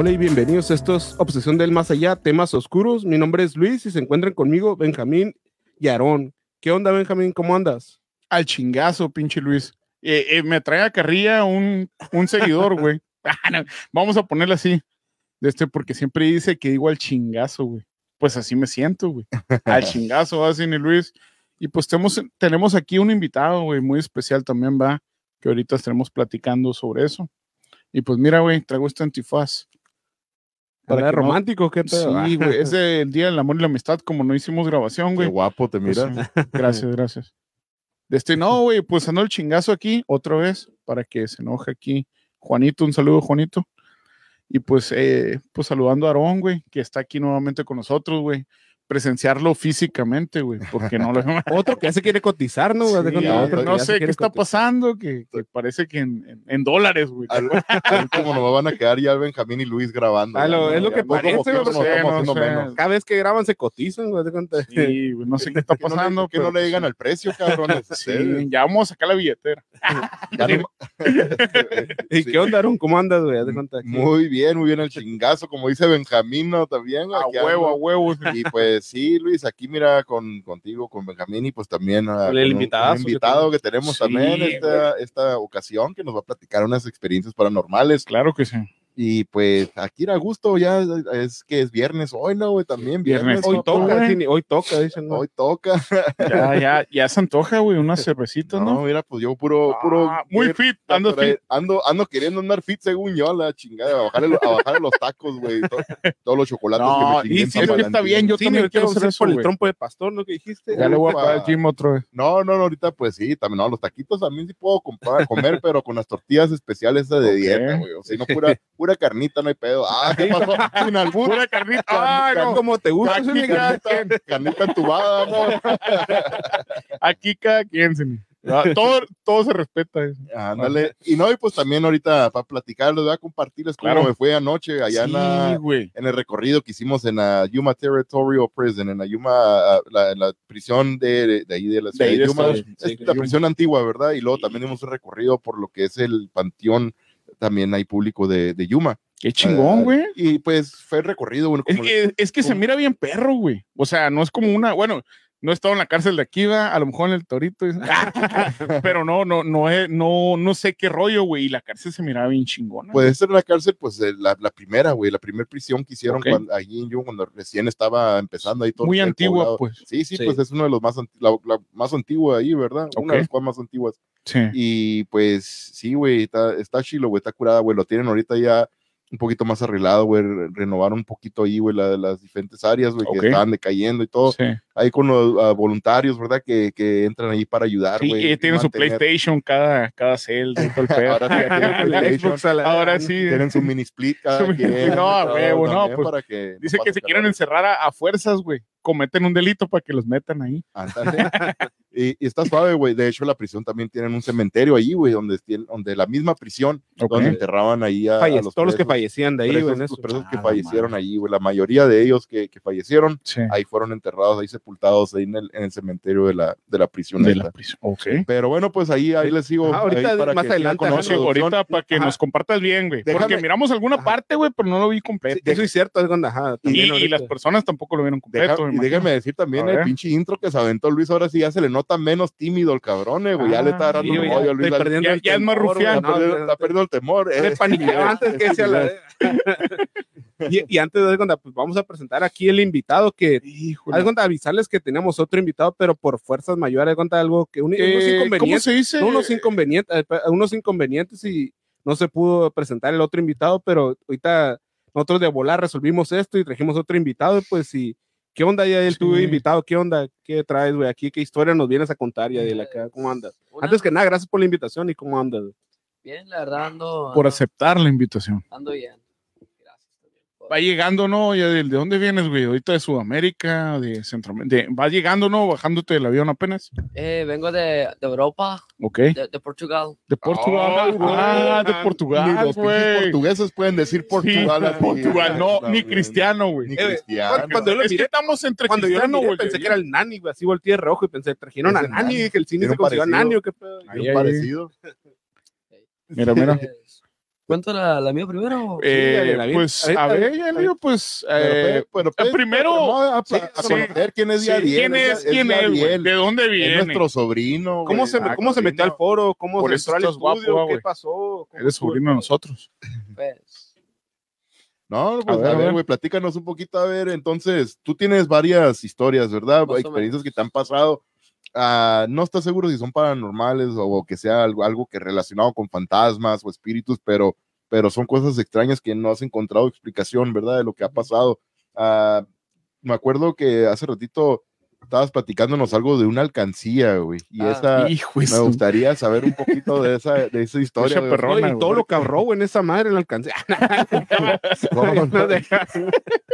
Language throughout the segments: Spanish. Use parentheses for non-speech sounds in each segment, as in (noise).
Hola y bienvenidos a estos Obsesión del Más Allá, temas oscuros. Mi nombre es Luis y se encuentran conmigo Benjamín y Aarón. ¿Qué onda, Benjamín? ¿Cómo andas? Al chingazo, pinche Luis. Eh, eh, me trae a carrilla un, un seguidor, güey. (laughs) Ah, Vamos a ponerle así. De este, porque siempre dice que digo al chingazo, güey. Pues así me siento, güey. Al (laughs) chingazo, así ni Luis. Y pues tenemos, tenemos aquí un invitado, güey, muy especial también, va, que ahorita estaremos platicando sobre eso. Y pues mira, güey, traigo este antifaz. ¿Para no- romántico? ¿Qué pedo? Sí, güey, es del Día del Amor y la Amistad, como no hicimos grabación, Qué güey. guapo te Pues, miras. sí, gracias, gracias. De Este, no, güey, pues ando el chingazo aquí otra vez para que se enoje aquí. Juanito, un saludo, Juanito. Y pues, eh, pues saludando a Aarón, güey, que está aquí nuevamente con nosotros, güey. Presenciarlo físicamente, güey, porque no lo. (laughs) Otro que ya se quiere cotizar, ¿no? Sí, ya, otro no sé qué está cotizar. pasando, que, que parece que en, en- en dólares, güey. (laughs) Como nos van a quedar ya Benjamín y Luis grabando. Lo- ya, es lo ya, que como parece, nos no sé. Cada vez que graban se cotizan, güey. Sí, no sé qué está (laughs) pasando. que no le digan al precio, cabrones. sí, ya vamos a sacar la billetera. ¿Y qué onda, Aarón? ¿Cómo andas, güey? Muy bien, muy bien el chingazo, como dice Benjamín, ¿no? También. A huevo, a huevo. Y pues sí, Luis, aquí mira con, contigo, con Benjamín y pues tamén ah, Con el un- que invitado que tenemos Sí, también esta, esta ocasión que nos va a platicar unas experiencias paranormales. Claro que sí. Y pues aquí a gusto, ya es que es viernes hoy, ¿no? güey? También viernes. Viernes. Hoy toca, sí, hoy toca, dicen. ¿no? Hoy toca. Ya, ya, ya se antoja, güey, una (laughs) cervecita, No, ¿no? mira, pues yo puro, puro. Ah, muy fit, ando fit. Ando, ando queriendo andar fit según yo, la chingada, a bajarle, a bajarle los tacos, güey. to- todos los chocolates No, que me y sí, San güey, está bien, yo Sí, también quiero hacer eso, por el trompo de pastor, ¿no? Que dijiste. Ya le voy a pagar al gym otra vez. No, no, no, ahorita pues sí, también, no, los taquitos también sí puedo comprar, comer, pero con las tortillas especiales de Ok. dieta, güey. O sea, no pura, pura carnita, no hay pedo. Ah, ¿qué pasó? Sin albur. Pura carnita. Ah, no. Como te gusta, Aquí Zúñiga. cada quien, Carnita, entubada, ¿no? (laughs) aquí cada quien, se me- todo, todo se respeta. eso. Ándale. Y no, y pues también ahorita para platicar, les voy a compartirles cómo Claro. me fue anoche allá en, la, en el recorrido que hicimos en la Yuma Territorial Prison, en la Yuma, ah, la, la prisión de, de, de ahí de la ciudad de Yuma, es la prisión antigua, ¿verdad? Y luego también dimos un recorrido por lo que es el panteón, también hay público de, de Yuma. Qué chingón, Ah, güey. Y pues fue el recorrido, bueno, Es que, es que se mira bien perro, güey. O sea, no es como una, bueno, no he estado en la cárcel de aquí, va, a lo mejor en el Torito, (laughs) pero no, no, no, es- no, no sé qué rollo, güey. Y la cárcel se miraba bien chingona. Pues esta era la cárcel, pues la, la primera, güey, la primera prisión que hicieron Ok. cuando, allí en Yuma, cuando recién estaba empezando ahí todo. Muy antigua, poblado. pues. Sí, sí, Sí. pues es uno de los más, anti- la, la más antigua ahí, ¿verdad? Una de las cuatro más antiguas. Sí. Y pues sí, güey, está, está chilo, güey, está curada, güey, lo tienen ahorita ya un poquito más arreglado, güey, re- renovaron un poquito ahí, güey, la- las diferentes áreas, güey, que estaban decayendo y todo. sí. Ahí con los ah, voluntarios, ¿verdad? Que, que entran ahí para ayudar, Sí, güey. y y tienen su PlayStation cada, cada (laughs) celda y todo el pedo. Ahora sí, ya tienen (laughs) El PlayStation, Xbox a la- Ahora sí. tienen su mini split cada Su quien, no, huevo, no, pues, para que Dice no que se quieren encerrar a, a fuerzas, güey. Cometen un delito para que los metan ahí. (laughs) Y, y está suave, güey. De hecho, la prisión también tienen un cementerio ahí, güey, donde, donde la misma prisión, Ok. donde enterraban ahí a, a Falle- los todos los que presos, fallecían de ahí, presos- güey. los eso. presos que Ah, fallecieron madre. ahí, güey. La mayoría de ellos que, que fallecieron, Sí. ahí fueron enterrados, ahí sepultados, ahí en el, en el cementerio de la, de la prisión. De esta. la prisión. Ok. Pero bueno, pues ahí, ahí les sigo. Ah, ahorita ahí para más que adelante, con ajá, sí, ahorita para que Ajá. nos compartas bien, güey. Porque miramos alguna Ajá. parte, güey, pero no lo vi completo. Eso es cierto, es cuando, ajá. y, y las personas tampoco lo vieron completo. Y déjame decir también A el pinche intro que se aventó Luis, ahora sí ya se le nota menos tímido el cabrón, eh, güey. ya le está Ah, agarrando Sí, rollo a Luis. perdiendo ya- el ya es más rufián. está, no, perdiendo, no, está perdiendo el temor. eh. (laughs) Antes que decía la. (laughs) Y, y antes de cuando pues vamos a presentar aquí el invitado que de cuenta avisarles que teníamos otro invitado pero por fuerzas mayores cuenta algo que un- unos Eh, ¿Cómo inconvenientes se dice? no, unos inconvenientes eh, unos inconvenientes y no se pudo presentar el otro invitado pero ahorita nosotros de volar resolvimos esto y trajimos otro invitado y pues sí ¿Qué onda, Yadiel? Tú Sí. invitado, ¿qué onda? ¿Qué traes, güey? Aquí, ¿qué historia nos vienes a contar, Yadiel? Acá, ¿cómo andas? Una- Antes que nada, gracias por la invitación y cómo andas. Bien, la verdad ando, Por ando, aceptar la invitación. ando bien. Va llegando, ¿no? ¿De, de dónde vienes, güey? Ahorita de Sudamérica, de Centroamérica. de- ¿Vas llegando, no? Bajándote del avión apenas. Eh, vengo de, de Europa, Ok. de, de Portugal. De Portugal. Güey. ah, de Ni Portugal, los portugueses pueden decir Portugal. Sí. Portugal, no, ni cristiano, güey. Ni Eh, cristiano. cuando yo lo Es que miré, estamos entre cuando yo cristiano, miré, güey. pensé que era el Nani, güey. Así volteé de rojo y pensé, trajeron a el Nani. Nani. Dije, el cine se un consiguió a. Nani o qué pedo. Ahí, ahí. parecido. Mira, mira. (laughs) ¿Cuento la, la mía primero? Eh, pues, a ver, ya le digo, pues, Pero, eh, pero, pero, primero- a, sí, conocer quién es sí. ¿quién es? ¿Quién es? Yadiel. ¿De dónde Es viene? nuestro sobrino. ¿Cómo, güey. se, Ah, ¿Cómo se metió al foro? ¿Cómo Por se eso entró al estudio? ¿Qué pasó? ¿Cómo Eres sobrino de nosotros. Pues, No, pues a ver, güey, platícanos un poquito. A ver, entonces, tú tienes varias historias, ¿verdad? Experiencias que te han pasado. Ah, no estás seguro si son paranormales o que sea algo, algo que relacionado con fantasmas o espíritus, pero, pero son cosas extrañas que no has encontrado explicación, ¿verdad? De lo que ha pasado. Ah, me acuerdo que hace ratito estabas platicándonos algo de una alcancía, güey. Y Ah. esa, Hijo me su- gustaría saber un poquito de esa, de esa historia. Güey. perrona, y todo güey. lo que ahorró güey, en esa madre (laughs) no alcancé. No, No no.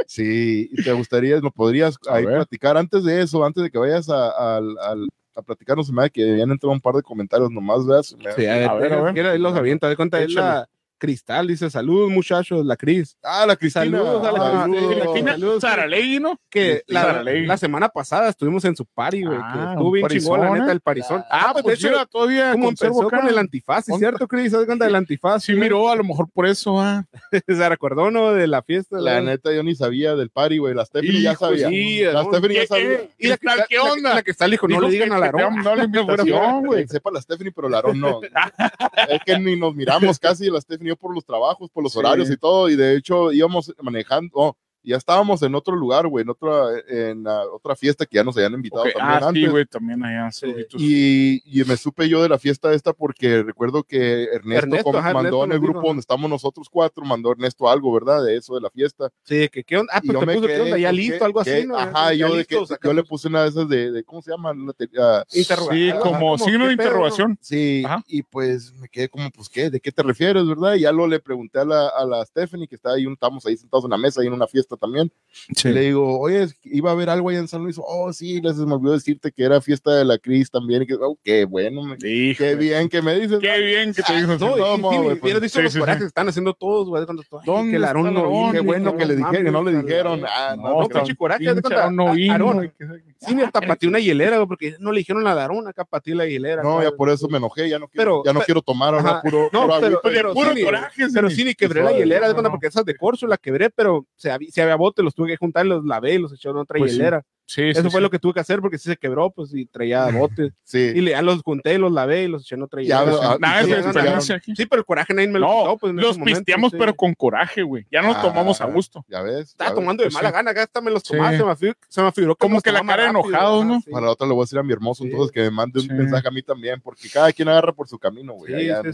Sí, y te gustaría, nos podrías A ahí platicar antes de eso, antes de que vayas a, al- al- a platicarnos, se me da que habían entrado un par de comentarios nomás, me- Sí, a ver, A ver, a ver. quiero ahí los avienta. De cuenta, es la Cristal, dice, saludos muchachos, la Cris. Ah, la Cristina. Saludos a la saludos. Cristina. Saludos. Saralegui, ¿no? Que la, la semana pasada estuvimos en su party, güey, Ah, que un estuvo bien chingón, la neta, el parizón. Ah, pues, de hecho, mira, todavía como empezó acá. con el antifaz, ¿sí Onda. ¿cierto, Cris? ¿Sabes cuenta del antifaz? Sí, miró, a lo mejor por eso, ah. (laughs) Se recordó, ¿no? De la fiesta. La ¿no? neta, yo ni sabía del party, güey. La Stephanie ya sabía. sí, la ¿no? Stephanie ya ¿Qué, sabía. Y la Cristal, ¿qué la- onda? La, Cristal dijo, no le digan que- a que Larón. dado la (laughs) invitación, Que güey. sepa la Stephanie, pero la Aaron no. (laughs) es que ni nos miramos casi la Stephanie yo por los trabajos, por los Sí. horarios y todo. Y de hecho íbamos manejando, oh, ya estábamos en otro lugar, güey, en otra, en ah, otra fiesta que ya nos habían invitado también Ah, sí, antes. güey, también allá. saluditos. Y, y me supe yo de la fiesta esta porque recuerdo que Ernesto, Ernesto, com- ajá, mandó Ernesto en el dijo, grupo donde estamos nosotros cuatro, mandó Ernesto algo, ¿verdad? De eso, de la fiesta. Sí, que qué onda. Ah, pues yo te me puso, ¿qué quedé, onda? Ya ¿qué- listo, algo qué? así, ¿no? Ajá, Ya yo, de listo, que, sacamos- yo le puse una de esas de, de ¿cómo se llama? La te- interroga- Sí, como signo de ¿qué pedo, no? interrogación. Sí, Ajá. y pues me quedé como, pues, ¿qué? ¿De qué te refieres, verdad? Y ya lo le pregunté a la, a la Stephanie, que está ahí, estábamos ahí sentados en la mesa, ahí en una fiesta también. Sí. Y le digo, oye, iba a haber algo ahí en San Luis. Oh, sí, les me olvidó decirte que era fiesta de la Cris también. Y que, oh, qué bueno, me- qué bien que me dices. Qué bien que te dijo. No, No, y hubieras pues, dicho sí, los sí, corajes sí. que están haciendo todos, güey. ¿Dónde que el Aarón no Qué bueno no que le dijeron, que no le dijeron. Ah, no, No, no, No, pinche coraje, no Aarón, Sí, ni hasta pateé una hielera, güey, porque no le dijeron a Aarón acá pateé la hielera. No, ya por eso me enojé, ya no quiero, Pero- ya no quiero tomar ahora puro, No, pero- Puro sí, coraje, Pero sí. sí, ni quebré la hielera, no, no. porque esas de corcho la quebré, pero se había, había bote, los tuve que juntar, los lavé y los eché en otra Pues hielera. Sí, Eso sí, fue sí. lo que tuve que hacer porque si se quebró, pues y traía (laughs) botes. Sí. Y le, ya los junté, los lavé y los eché en otra Ya, ah, y de se sí, pero el coraje nadie me lo No, quitó, pues en los momento, pisteamos, sí. pero con coraje, güey. Ya nos Ah, tomamos a gusto. Ya ves. Estaba ya ves. tomando de pues mala sí. gana, acá hasta me los Sí. tomaba, se me, afig- se me figuró Como que la cara ajá, ¿no? sí. Para la otra le voy a decir a mi hermoso Sí. entonces que me mande un Sí. mensaje a mí también, porque cada quien agarra por su camino, güey. No-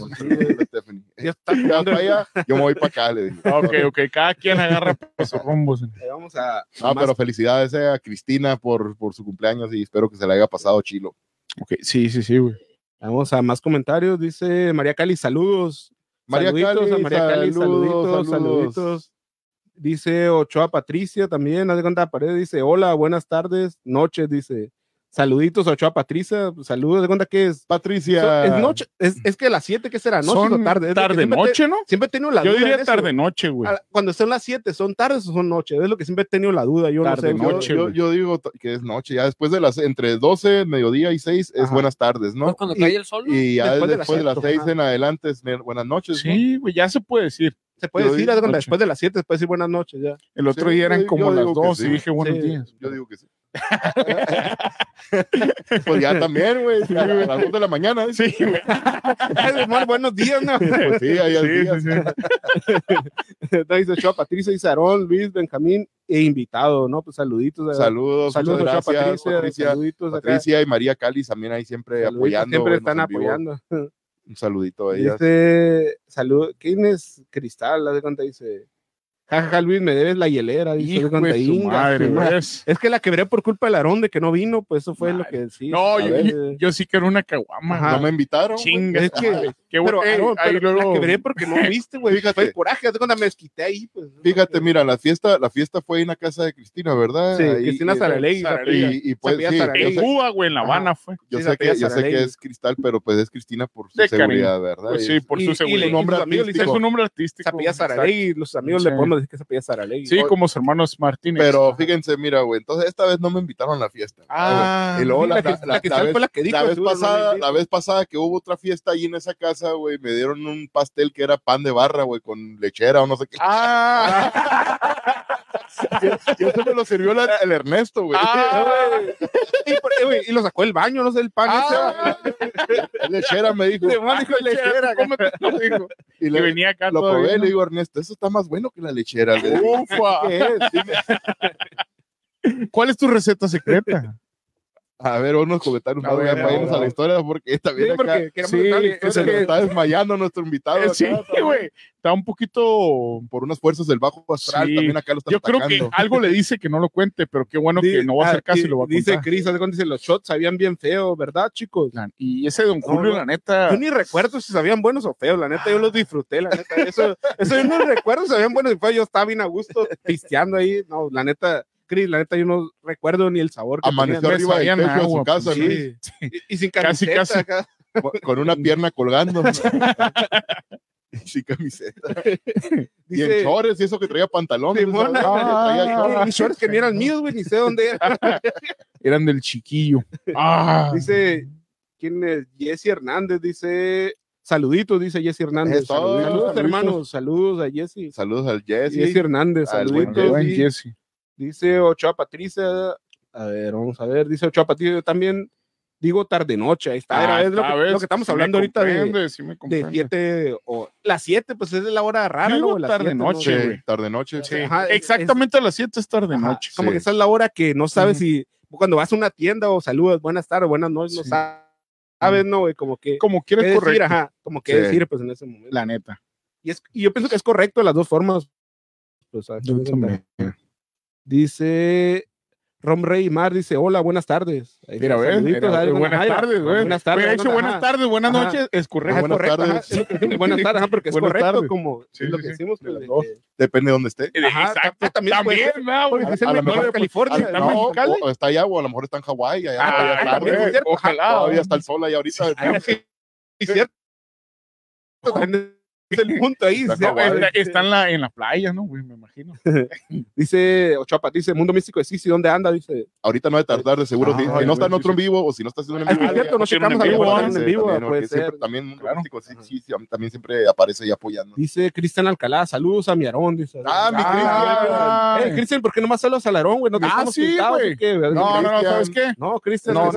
(laughs) yo me voy para acá, le digo. Ok, ok, cada quien agarra por sus rumbos. Eh, Vamos a. No, pero felicidades eh, a Cristina por, por su cumpleaños y espero que se le haya pasado chilo. Ok, sí, sí, sí, güey. Vamos a más comentarios. Dice María Cali, saludos. María saluditos Cali, a María Cali, saludos, saluditos, saludos. saluditos. Dice Ochoa Patricia también, haz de cuenta pared, dice, hola, buenas tardes, noches, dice, saluditos a Ochoa Patricia, saludos, de cuenta que es, Patricia. es noche, es, es que a las 7, ¿qué será? ¿Noche Son o tarde? Es lo que tarde, te- noche, ¿no? siempre he tenido la Yo duda. en diría eso. tarde, noche, güey. Cuando son las 7, ¿son tardes o son noches? Es lo que siempre he tenido la duda, yo Tarde, no sé. yo- noche. yo, güey. yo digo que es noche, ya después de las, entre 12, mediodía y 6 es Ajá. buenas tardes, ¿no? Pues cuando Y- cae el sol. Y ya Después después, de las de las siete, 6 ajá. en adelante es buenas noches. ¿no? Sí, güey, ya se puede decir. Se puede Yo decir, digo noche. después de las 7, después decir buenas noches ya. El otro Sí, día eran yo como las digo que 2 sí. y dije buenos Sí. días. Yo digo que sí. (laughs) pues ya también, güey. a las 2 de la mañana. ¿eh? Sí, güey. Buenos días, ¿no? Pues sí, ahí al Sí, día. sí, sí. (laughs) Ochoa Patricia, dice Aarón, Luis, Benjamín e invitado, ¿no? Pues saluditos. a- Saludos, Saludos muchas a gracias, Patricia, Patricia. saluditos acá. Patricia y María Cali también ahí siempre Saluditos, apoyando. Siempre están apoyando. Un saludito a ellas. Dice, salud, ¿quién es Cristal? Haz de cuenta, dice, jajaja, Luis, me debes la hielera. Dice, Hijo de su "Inga, madre, su madre". ¿ves? Es que la quebré por culpa del Aarón de que no vino, pues eso fue lo que sí. No, yo, ver, yo- yo sí quiero una caguama. Ajá. No me invitaron. Chinga. Es que-. Qué pero, bueno. Eh, luego- la quebré porque no viste, güey. Fíjate. Fue el coraje, cuenta, me desquité ahí, pues. Fíjate, mira, la fiesta, la fiesta fue en la casa de Cristina, ¿verdad? Sí, Ahí- Cristina y- Saralegui. Y, y pues sí. En Cuba, güey, en La. Habana fue. yo sé que, que es Cristal, pero pues es Cristina por su seguridad, ¿verdad? Pues sí, por su seguridad. Es un nombre artístico. Exacto. Saralegui, los amigos le podemos decir que se pide Saralegui. Sí, como su hermano es Martínez. Pero fíjense, mira, güey, entonces esta vez no me invitaron a la fiesta. Ah, y luego Sí, la, la que- la- la la- que la vez, fue la que dijo, la vez no pasada, me la vez pasada que hubo otra fiesta ahí en esa casa, güey, me dieron un pastel que era pan de barra, güey, con lechera o no sé qué. Ah, (laughs) Y eso me lo sirvió la- el Ernesto, güey. Ah. y, eh, güey, y lo sacó del baño, no sé, el pan. Ah. lechera me dijo. dijo lechera. dijo. Y Y le, venía acá lo probé y ¿no? le digo Ernesto, eso está más bueno que la lechera. Ufa. ¿Qué es? ¿Cuál es tu receta secreta? A ver, unos comentarios A más, para irnos a la historia, porque también Sí, acá porque Sí, la es se historia. que- está desmayando nuestro invitado. acá, Sí, güey. Está un poquito. Por unas fuerzas del bajo astral, Sí. también acá lo están Yo creo que algo le dice que no lo cuente, pero qué bueno que no va a hacer ah, caso y lo va a Dice contar. Cris, hace cuenta, dice, los shots sabían bien feo, ¿verdad, chicos? Y ese don Julio, no. la neta. Yo ni recuerdo si sabían buenos o feos, la neta, yo los disfruté, la neta. Eso, eso yo no recuerdo si sabían buenos o feos, yo estaba bien a gusto pisteando ahí. No, la neta, Cris, la neta, yo no recuerdo ni el sabor que Amaneció arriba del techo de su agua, casa, pues, ¿no? Sí. (laughs) Y, y sin Casi, camiseta casi. acá. Con- una (laughs) pierna colgando. (laughs) y sin camiseta. y en chores, y eso que traía pantalones. Traía ah, shorts. y shorts que ni eran míos, güey, ni sé dónde eran. Eran del chiquillo. Ah, Dice, ¿quién es? Jesse Hernández, dice, saluditos, dice Jesse Hernández. Saludos, hermanos, saludos a Jesse. Saludos al Jesse. Jesse Hernández, al buen saluditos. buen y Jesse. Dice Ochoa Patricia, a ver, vamos a ver, dice Ochoa Patricia, yo también digo tarde noche, ahí está, era, Ah, es lo, que, lo que estamos me hablando ahorita de, me de. 7 o las 7, pues es la hora rara, Yo digo ¿no? Las tarde siete, ¿no? noche, Sí, güey. tarde noche. Sí, Ajá, es- exactamente a las 7 es tarde Ajá, noche. Como Sí. que esa es la hora que no sabes si cuando vas a una tienda o saludas, buenas tardes, buenas noches, no sabes, ¿no? güey? Como que Como quieres decir, correcto, ajá, como que Sí. decir, pues en ese momento. la neta. Y, es, y yo pienso que es correcto las dos formas. Pues, ¿sabes? Dice Rom Rey Mar, dice, hola, buenas tardes. Ahí Mira, ves, buenas ajá, tardes, güey. Buenas tardes. Buenas- buenas ajá. tardes, buenas Ajá. noches, es correcto. Ajá, Buenas correcto, tardes. (laughs) buenas tardes, ajá, porque es Buenas correcto, tardes. como Sí, es lo sí, que sí, decimos. de pues, de que- Depende de dónde esté. Ajá, Exacto, también también, puede ser. ¿no, güey? Porque es el a lo mejor mejor- de California. a- ¿Está no, Mexicali? o está allá, o a lo mejor está en Hawái. allá Ah, es cierto. ojalá. todavía está el sol ahí ahorita. Sí, cierto. Es el punto ahí. Está en, la, en la playa, ¿no, güey? Me imagino. Dice Ochoa, dice Mundo Místico de Sisi, ¿dónde anda? Dice. Ahorita no de tardar, de seguro. Ah, si, no está en otro en vivo, o si no está haciendo un Ah, en vivo. es cierto, no checamos en vivo, vivo, también, puede siempre también Mundo Claro. Místico, sí, sí, sí, también siempre aparece ahí apoyando. Dice Cristian Alcalá, saludos a mi Aarón. Dice. Ah, mi Ah, Eh, Cristian, ¿por qué no más saludos al Aarón, güey? ¿No te Ah, sí, güey. No, no, no, Cristian. ¿sabes qué? No, Cristian. No,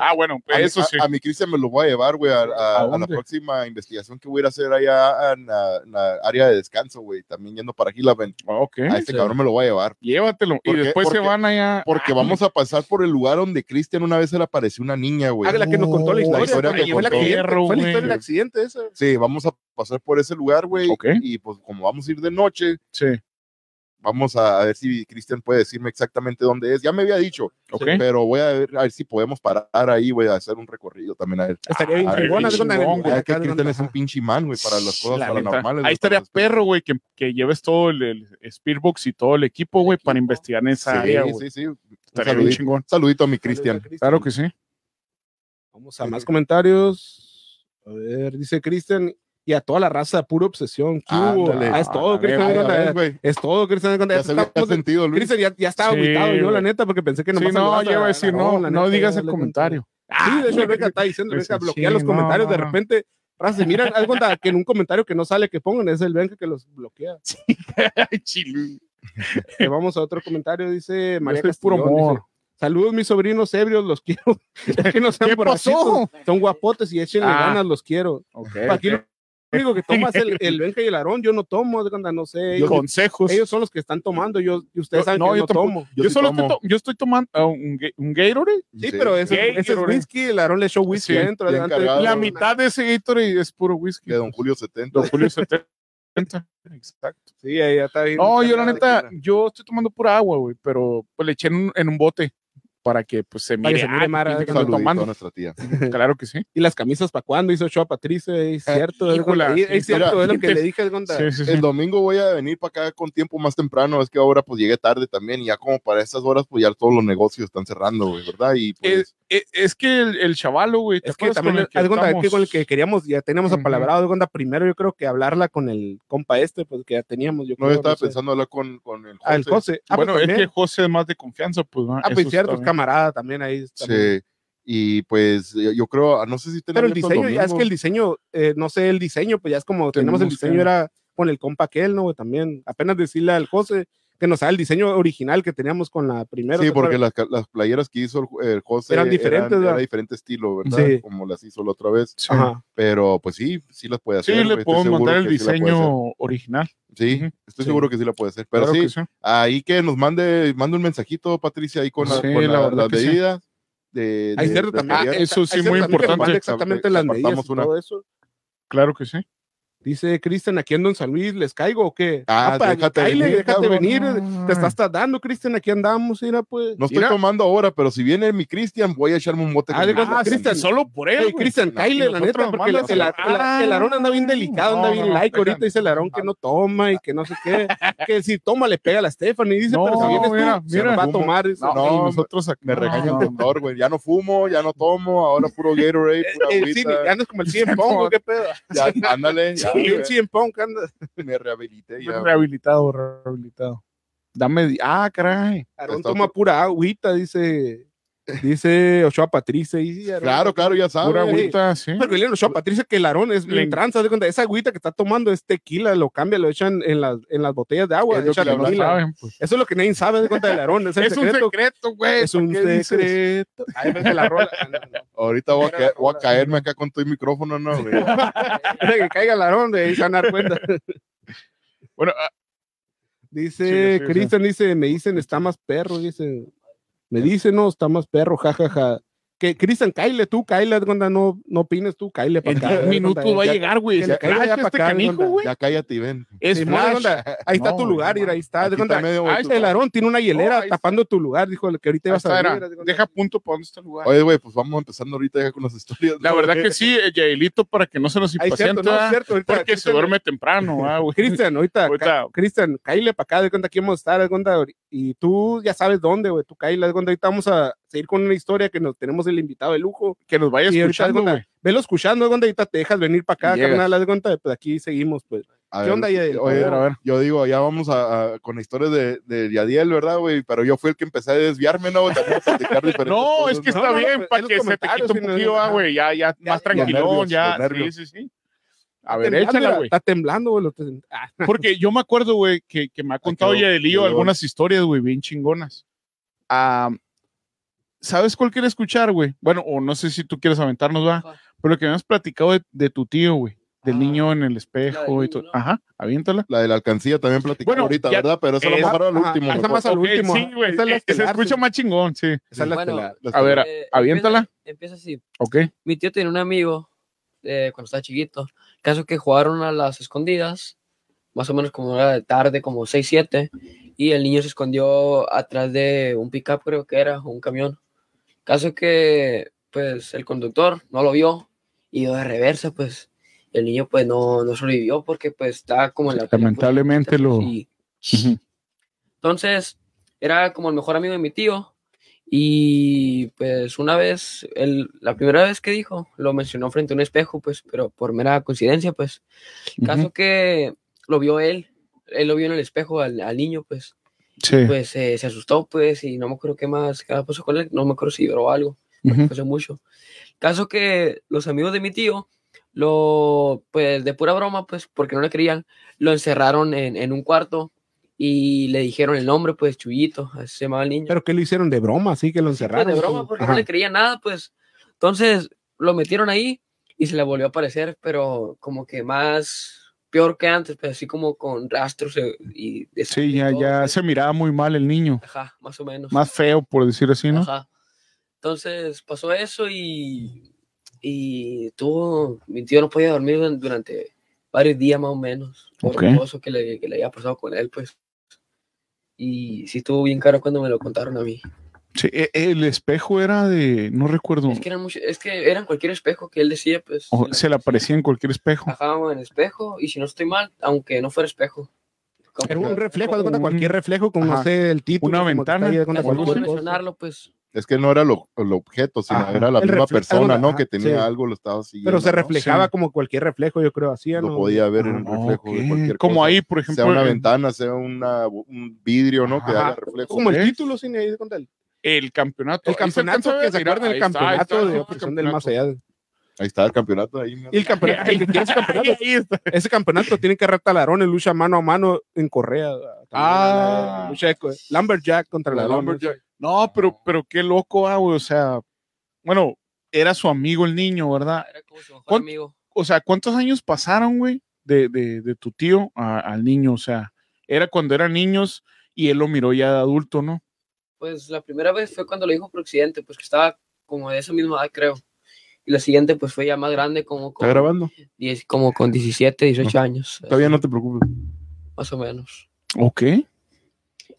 Ah, bueno, eso sí. a- mi Cristian me lo voy a llevar, güey, a, a- ¿A a la próxima investigación que voy a ir a hacer allá en la, en la área de descanso, güey. También yendo para Gilaben. Ok. A este Sí. cabrón me lo voy a llevar. Llévatelo. Y después se van allá. Porque vamos a pasar por el lugar donde Cristian una vez se le apareció una niña, güey. Ah, la que nos contó la historia. la historia que fue, el contó. fue la historia del accidente esa. Sí, vamos a pasar por ese lugar, güey. Ok. Y pues como vamos a ir de noche, Sí. Vamos a, ver si Cristian puede decirme exactamente dónde es. Ya me había dicho, pero voy a ver, a ver si podemos parar ahí, güey, a hacer un recorrido también a ver. Estaría bien que Cristian es un pinche imán, güey, para las cosas La paranormales. Ahí estaría perro, güey, que, que lleves todo el, el Spearbox y todo el equipo, güey, para investigar en esa área, Sí, güey. sí, sí. Un Estaría bien saludito, chingón. saludito a mi Cristian. Claro que sí. Vamos a más comentarios. A ver, dice Cristian, y a toda la raza, pura obsesión. ¿Qué hubo? Ándale. Ah, es todo, Cristian. De. Es todo, Cristian. de cuenta, Ya ya se había estamos- sentido, Luis. Cristian, ya, ya estaba Sí, yo, la neta, porque pensé que no Sí, no, yo iba a decir, no, no digas el comentario. Sí, de hecho, el Beca está diciendo, Pues Beca sí, bloquea los no, comentarios, de no. repente, raza, de cuenta que en un comentario que no sale que pongan, es el Benja que los bloquea. (laughs) Ay, chilu. Que vamos a otro comentario, dice María soy puro amor. dice, Saludos, mis sobrinos ebrios, los quiero. (laughs) Es que no sean ¿Qué pasó? Son guapotes y échenle Ah. ganas, los quiero. Ok. Aquí lo único que (laughs) toma es el, el Benja y el Aarón, yo no tomo, no sé. Ellos, Consejos. ellos son los que están tomando, yo, y ustedes Yo- saben no, que yo no tampoco. tomo. Yo, Yo sí solo tomo. estoy, to- yo estoy tomando ah, un, un Gatorade. Sí, pero ese, Gatorade. ese es whisky, el Aarón le echó whisky Sí, adentro. bien adelante. cargado. La mitad de ese Gatorade es puro whisky. De Don Julio 70. Don Julio 70. (laughs) Exacto. Sí, ahí ya está bien. No, yo la neta, yo estoy tomando pura agua, güey, pero pues le eché en un, en un bote para que pues se mire, se mire Mara, que tomando. a nuestra tía. (laughs) Claro que sí. ¿Y las camisas para cuándo? Hizo show a Patricia, es cierto. es, híjola, es- es cierto, mira, es lo que le dije. es cuando- Sí, sí, sí. El domingo voy a venir para acá con tiempo más temprano. Es que ahora pues llegué tarde también y ya como para estas horas pues ya todos los negocios están cerrando, güey, ¿verdad? Y pues Eh, es que el, el chavalo, güey, ¿te Es que también, con el que con el que queríamos, ya teníamos Ujú. apalabrado, haz de cuenta, primero yo creo que hablarla con el compa este, pues que ya teníamos. Yo no creo, estaba sé. pensando hablar con, con el Ah, el José. José. Ah, bueno, pues, es que. José es más de confianza, pues. ¿no? Ah, pues cierto, es camarada también ahí. también. Sí. Y pues yo creo, no sé si tenemos Pero el diseño, ya es que el diseño, eh, no sé, el diseño, pues ya es como tenemos el Tenemos diseño, que- era con el compa aquel, ¿no? También, apenas decirle al José que nos haga el diseño original que teníamos con la primera. Sí, ¿te porque las, las playeras que hizo el, el José Eran diferentes, eran- ¿verdad? era diferente estilo, ¿verdad? Sí. Como las hizo la otra vez. Sí, Ajá. Pero pues sí, sí las puede Sí, hacer. güey, le estoy podemos mandar el que sí diseño original. Sí, Ujú. estoy Sí. seguro que sí la puede hacer. Pero Claro sí, que sí. ahí que nos mande, mande un mensajito, Patricia, ahí con, la- Sí, con la las sí. medidas. De, Hay de- cierto de también. Ah, eso hay sí, muy importante. exactamente las medidas y una. todo eso. Claro que sí. Dice Cristian, aquí ando en San Luis, ¿les caigo o qué? Ah, pa, déjate cáele, venir, déjate venir. Ay. Te estás tardando, Cristian, aquí andamos, mira, pues. No estoy Mira. tomando ahora, pero si viene mi Cristian, voy a echarme un bote. Ah, cuenta, Cristian, solo por él. Cristian, Kyle, la neta, porque el, mandas el, Aarón anda bien delicado, anda bien no, like. Ahorita dice el Aarón que no toma y que no sé qué. que si toma le pega a la Stephanie. Dice, No, pero si vienes mira, tú, se mira. va a tomar. dice. No, nosotros. Me regaña el doctor, güey. Ya no fumo, ya no tomo, ahora puro Gatorade, pura (laughs) Eh, sí, agüita. andas como el 100 Pong, ¿o ¿qué pedo? Ya, ándale, ya, 100 Pong anda. (laughs) me rehabilité ya. Rehabilitado, rehabilitado. Dame. Ah, caray. Está toma pura agüita, dice. Dice Ochoa Patricia. Y, Aarón, Claro, claro, ya sabes. Pura agüita, sí. Pero que Ochoa Patricia que el Aarón es Le- bien tranza. de cuenta, Esa agüita que está tomando es tequila, lo cambia, lo echan en las, en las botellas de agua. Es echan saben, pues. Eso es lo que nadie sabe de cuenta del Aarón. Es el Es un secreto. güey. Es un secreto. Ahí ves que la rola. (laughs) ah, no, no. Ahorita voy a, voy caerme acá con el micrófono, ¿no, güey? (laughs) Que caiga el Aarón, de ahí se van a dar cuenta. Bueno, ah, Dice, Sí, sí, sí. Cristian dice, me dicen, está más perro, dice. Me dice, no, está más perro, jajaja. Que Cristian, caile tú, cuando no, no opines tú, caile para en acá. 10 minutos va a llegar, güey. ya este güey. Ya cállate y ven. Es onda, Ahí está tu lugar, ahí está. el Aarón, tiene una hielera tapando tu lugar, dijo que ahorita ibas a cuenta. Deja punto para dónde está el lugar. Oye, güey, pues vamos empezando ahorita con las historias. La verdad que sí, eh, Yaelito, para que no se nos ahorita. porque se duerme temprano, (laughs) ah, güey. Cristian, ahorita, Cristian, caile para acá, de cuenta aquí vamos a estar, y tú ya sabes dónde, güey, tú caile, de cuenta, ahorita vamos a seguir con una historia que nos tenemos el invitado de lujo. Que nos vaya Y escuchando, güey. Velo escuchando, de cuenta, ahorita te dejas venir para acá, carnal, haz cuenta, pues aquí seguimos, pues. A ¿Qué ver, onda, Yael? Oye, A ver, yo digo, ya vamos a, a- con historias de, de Yadiel, ¿verdad, güey? Pero yo fui el que empecé a desviarme, ¿no? También a platicar (laughs) diferentes No, cosas, es que no, está no, bien, pues, para que se te quite un sí, no, poquillo, ah, güey. Ya, ya, Ya, más ya, tranquilón, nervios, ya. Sí, sí, sí. A ver, échala, güey. Está temblando, güey. ah, (laughs) Porque yo me acuerdo, güey, que, que me ha contado quedó. algunas historias, güey, bien chingonas. Ah, ¿Sabes cuál quiere escuchar, güey? Bueno, o no sé si tú quieres aventarnos, va. Pero lo que me has platicado de, de tu tío, güey. Del Ah, niño en el espejo y todo. Ajá, aviéntala. La de la alcancía también platicamos Bueno, ahorita, ya- ¿verdad? Pero eso lo dejar al último. esa más al último. Sí, güey. Esa es la eh, Se estelar, escucha más chingón, sí. Esa es la Bueno, estelar. A ver, Eh, aviéntala. Empieza, empieza así. Ok. Mi tío tenía un amigo eh, cuando estaba chiquito. Caso que jugaron a las escondidas, más o menos como era de tarde, como 6, 7. Y el niño se escondió atrás de un pickup, creo que era, o un camión. Caso que, pues, el conductor no lo vio y dio de reversa, pues. El niño, pues, no, no sobrevivió porque, pues, está como en la. Lamentablemente lo- Y- entonces, era como el mejor amigo de mi tío. Y pues una vez, el- la primera vez que dijo, lo mencionó frente a un espejo, pues, pero por mera coincidencia, pues. Caso que lo vio él, él lo vio en el espejo al, al niño, pues, Sí. pues eh, se asustó, pues, y no me acuerdo qué más, qué pasó con él, no me acuerdo si lloró algo, Ujú. fue hace mucho. Caso que los amigos de mi tío, lo, pues, de pura broma, pues, porque no le creían, lo encerraron en, en un cuarto y le dijeron el nombre, pues, Chuyito, así se llamaba el niño. Pero que lo hicieron de broma, así que lo Sí, pues, encerraron. de broma, porque Ajá. no le creía nada, pues. Entonces lo metieron ahí y se le volvió a aparecer, pero como que más peor que antes, pues así como con rastros eh, y de Sí, ya, todo, ya pues. se miraba muy mal el niño. Ajá, más o menos. Más feo, por decir así, ¿no? Ajá. Entonces pasó eso y, y tuvo, mi tío no podía dormir duran- durante varios días más o menos, por Ok. todo eso que le, que le había pasado con él, pues. Y sí estuvo bien caro cuando me lo contaron a mí. Sí, e- el espejo era de, no recuerdo, Es que eran mucho, es que eran cualquier espejo que él decía, pues. o se le aparecía en cualquier espejo. Ajá, en espejo, y si no estoy mal, aunque no fuera espejo. Como- Era un reflejo, como cuenta, un- cualquier reflejo, como no Ajá. sé, el título. Una ventana, está ahí, haz de No cuenta, mencionarlo, pues. Es que no era lo- el objeto, sino Ajá. era la misma persona, algo- ¿no? Que tenía sí. algo, lo estaba siguiendo. Pero se ¿no? reflejaba Sí. como cualquier reflejo, yo creo, así. Lo ¿no? podía ver en Ah, un reflejo de cualquier Como cosa. ahí, por ejemplo, sea una el- ventana, sea una, un vidrio, ¿no? Que Ajá. haga reflejo. Como el título, sí, ahí de cuenta, el, campeonato. el se campeonato a que se acuerdan del ahí está, campeonato está, de el Operación del Más campeonato. Allá. Ahí está el campeonato. Ahí, Y el campeonato, (laughs) el que quiere ese campeonato, Ahí está. ese campeonato tiene que retalarón en lucha mano a mano en Correa. Ah. la lucha de co- Lumberjack contra la Lumberjack. No, pero, pero qué loco, ah, güey. O sea, bueno, era su amigo el niño, ¿verdad? Era como su mejor ¿Cuán- amigo. O sea, ¿cuántos años pasaron, güey, de, de, de tu tío a- al niño? O sea, era cuando eran niños y él lo miró ya de adulto, ¿no? Pues la primera vez fue cuando lo dijo por accidente, pues que estaba como de esa misma edad, creo. Y la siguiente, pues fue ya más grande, como ¿Está con, grabando? 10 como con 17, 18 años. Todavía no te preocupes. Más o menos. Ok.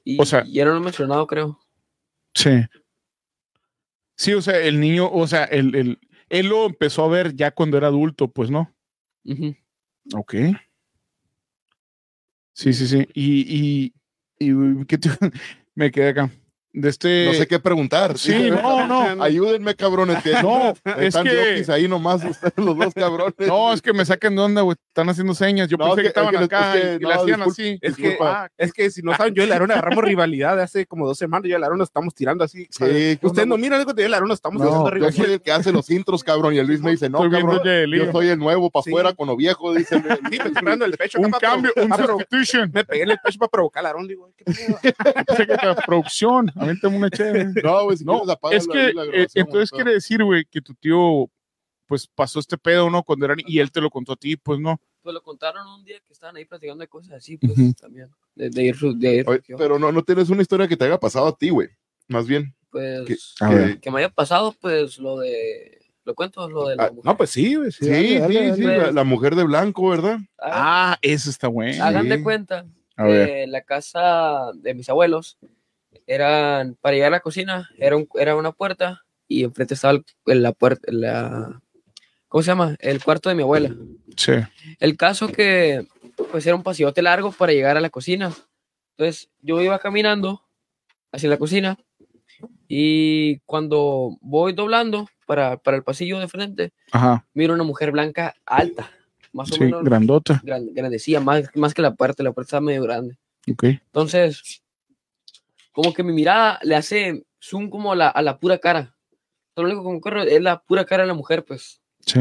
Y, O sea- ya no lo he mencionado, creo. Sí. Sí, o sea, el niño, o sea, el, el, él lo empezó a ver ya cuando era adulto, pues, ¿no? Ujú. Ok. Sí, sí, sí. Y, y, y ¿qué te- (laughs) me quedé acá. De este. No sé qué preguntar. Sí, no, no. (laughs) Ayúdenme, cabrones. Que No, es están que- yokis ahí nomás, (laughs) ustedes los dos cabrones. No, es que me sacan de onda, güey. Están haciendo señas. Yo No, pensé es que, que- estaban es que- acá es que- y, y no, le hacían disculpa, así. Es que, Disculpa. es que si no saben, yo y la Arona agarramos rivalidad de hace como dos semanas. Yo y la Arona estamos tirando así. Sí, Usted no mira algo que yo y la Arona estamos No, haciendo Yo rivalidad. soy el que hace los intros, cabrón. Y el Luis me dice, no, cabrón. Yo soy el nuevo para Sí. afuera con lo viejo, dice. Sí, me estoy (laughs) pegando el pecho. Un cambio, un ah, substitution. Me pegué en el pecho para provocar a Arona. Digo, ¿qué pedo? Producción. Una chévere. (laughs) No, güey, si No, apaga es la- que la eh, entonces quiere decir, güey, que tu tío pues pasó este pedo, ¿no? Cuando era ni- y él te lo contó a ti, pues no. Pues lo contaron un día que estaban ahí platicando de cosas así, pues también. De, de ir, su- de ir Oye, pero no, no tienes una historia que te haya pasado a ti, güey. Más bien. pues que- me haya pasado, pues lo de. ¿Lo cuento? Lo de la Ah, mujer. No, pues sí, güey. Sí, Sí, dale, sí, dale, sí, dale. la, la mujer de blanco, ¿verdad? Hagan, Ah, eso está bueno. hagan de cuenta que la casa de mis abuelos eran. Para llegar a la cocina, era, un- era una puerta y enfrente estaba el- la puerta. La, ¿Cómo se llama? El cuarto de mi abuela. Sí. El caso que, pues era un pasillote largo para llegar a la cocina. Entonces, yo iba caminando hacia la cocina y cuando voy doblando para, para el pasillo de frente, Ajá. miro una mujer blanca alta, más o Sí, menos grandota. gran- grandecilla, más, más que la puerta, la puerta está medio grande. Ok. Entonces, como que mi mirada le hace zoom como a la, a la pura cara. Lo único que me es la pura cara de la mujer, pues. Sí.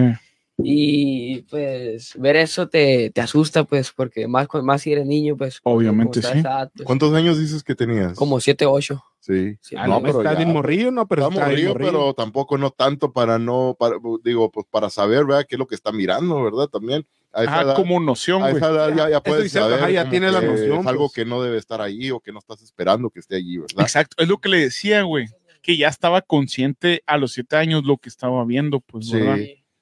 Y pues ver eso te, te asusta, pues, porque más, más si eres niño, pues. Obviamente, sí. ah, pues, ¿Cuántos años dices que tenías? Como 7, 8. Sí. Ah, No, pero está ya- bien morrillo, no, pero Está está morrillo, morrillo. pero tampoco no tanto para no, para, digo, pues para saber, ¿verdad? ¿Qué es lo que está mirando, verdad? También. A esa Ajá, edad, como noción, a güey. esa edad ya, ya puedes dice, saber. ajá, ya como tienes la noción, Es algo pues. que no debe estar ahí o que no estás esperando que esté allí, ¿verdad? Exacto. Es lo que le decía, güey. Que ya estaba consciente a los siete años lo que estaba viendo, pues, Sí. ¿verdad?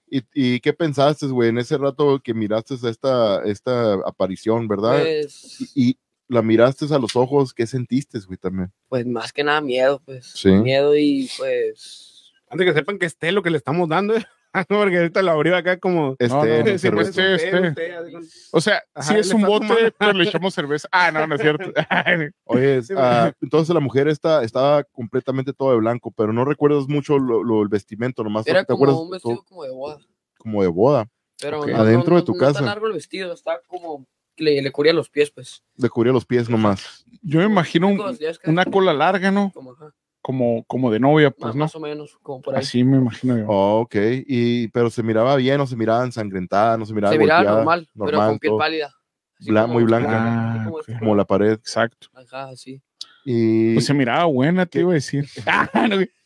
¿Y, y qué pensaste, güey, en ese rato que miraste esta, esta aparición, verdad? Pues, y, y la miraste a los ojos, ¿qué sentiste, güey, también? pues más que nada miedo, pues. Sí. Miedo y pues. Antes que sepan que esté lo que le estamos dando, ¿eh? (laughs) porque ahorita lo abrió acá como... Este, No, no, sí, pues, este. usted, así con- O sea, Ajá, sí él es un bote, tomando. pero le echamos cerveza. Ah, no, no es cierto. (laughs) (laughs) Oye, Sí, ah, entonces la mujer está, estaba completamente toda de blanco, pero no recuerdas mucho lo, lo- el vestimento, nomás Era te como acuerdas un vestido todo como de boda. como de boda, Pero no- Adentro no- de tu no casa. tan largo el vestido, está como. Le, le cubría los pies, pues. le cubría los pies nomás. Yo me imagino un- una cola larga, ¿no? como, ajá, Como, como de novia, más, pues, ¿no? más o menos, como por ahí. Así me imagino yo. Oh, ok, y, pero se miraba bien, no se miraba ensangrentada, no se miraba Se miraba golpeada, normal, pero con piel todo, pálida. Así Bla- como- muy blanca. Ah, como la pared. Exacto. Ajá, así. Y Pues se miraba buena, te iba a decir. (laughs) Ah,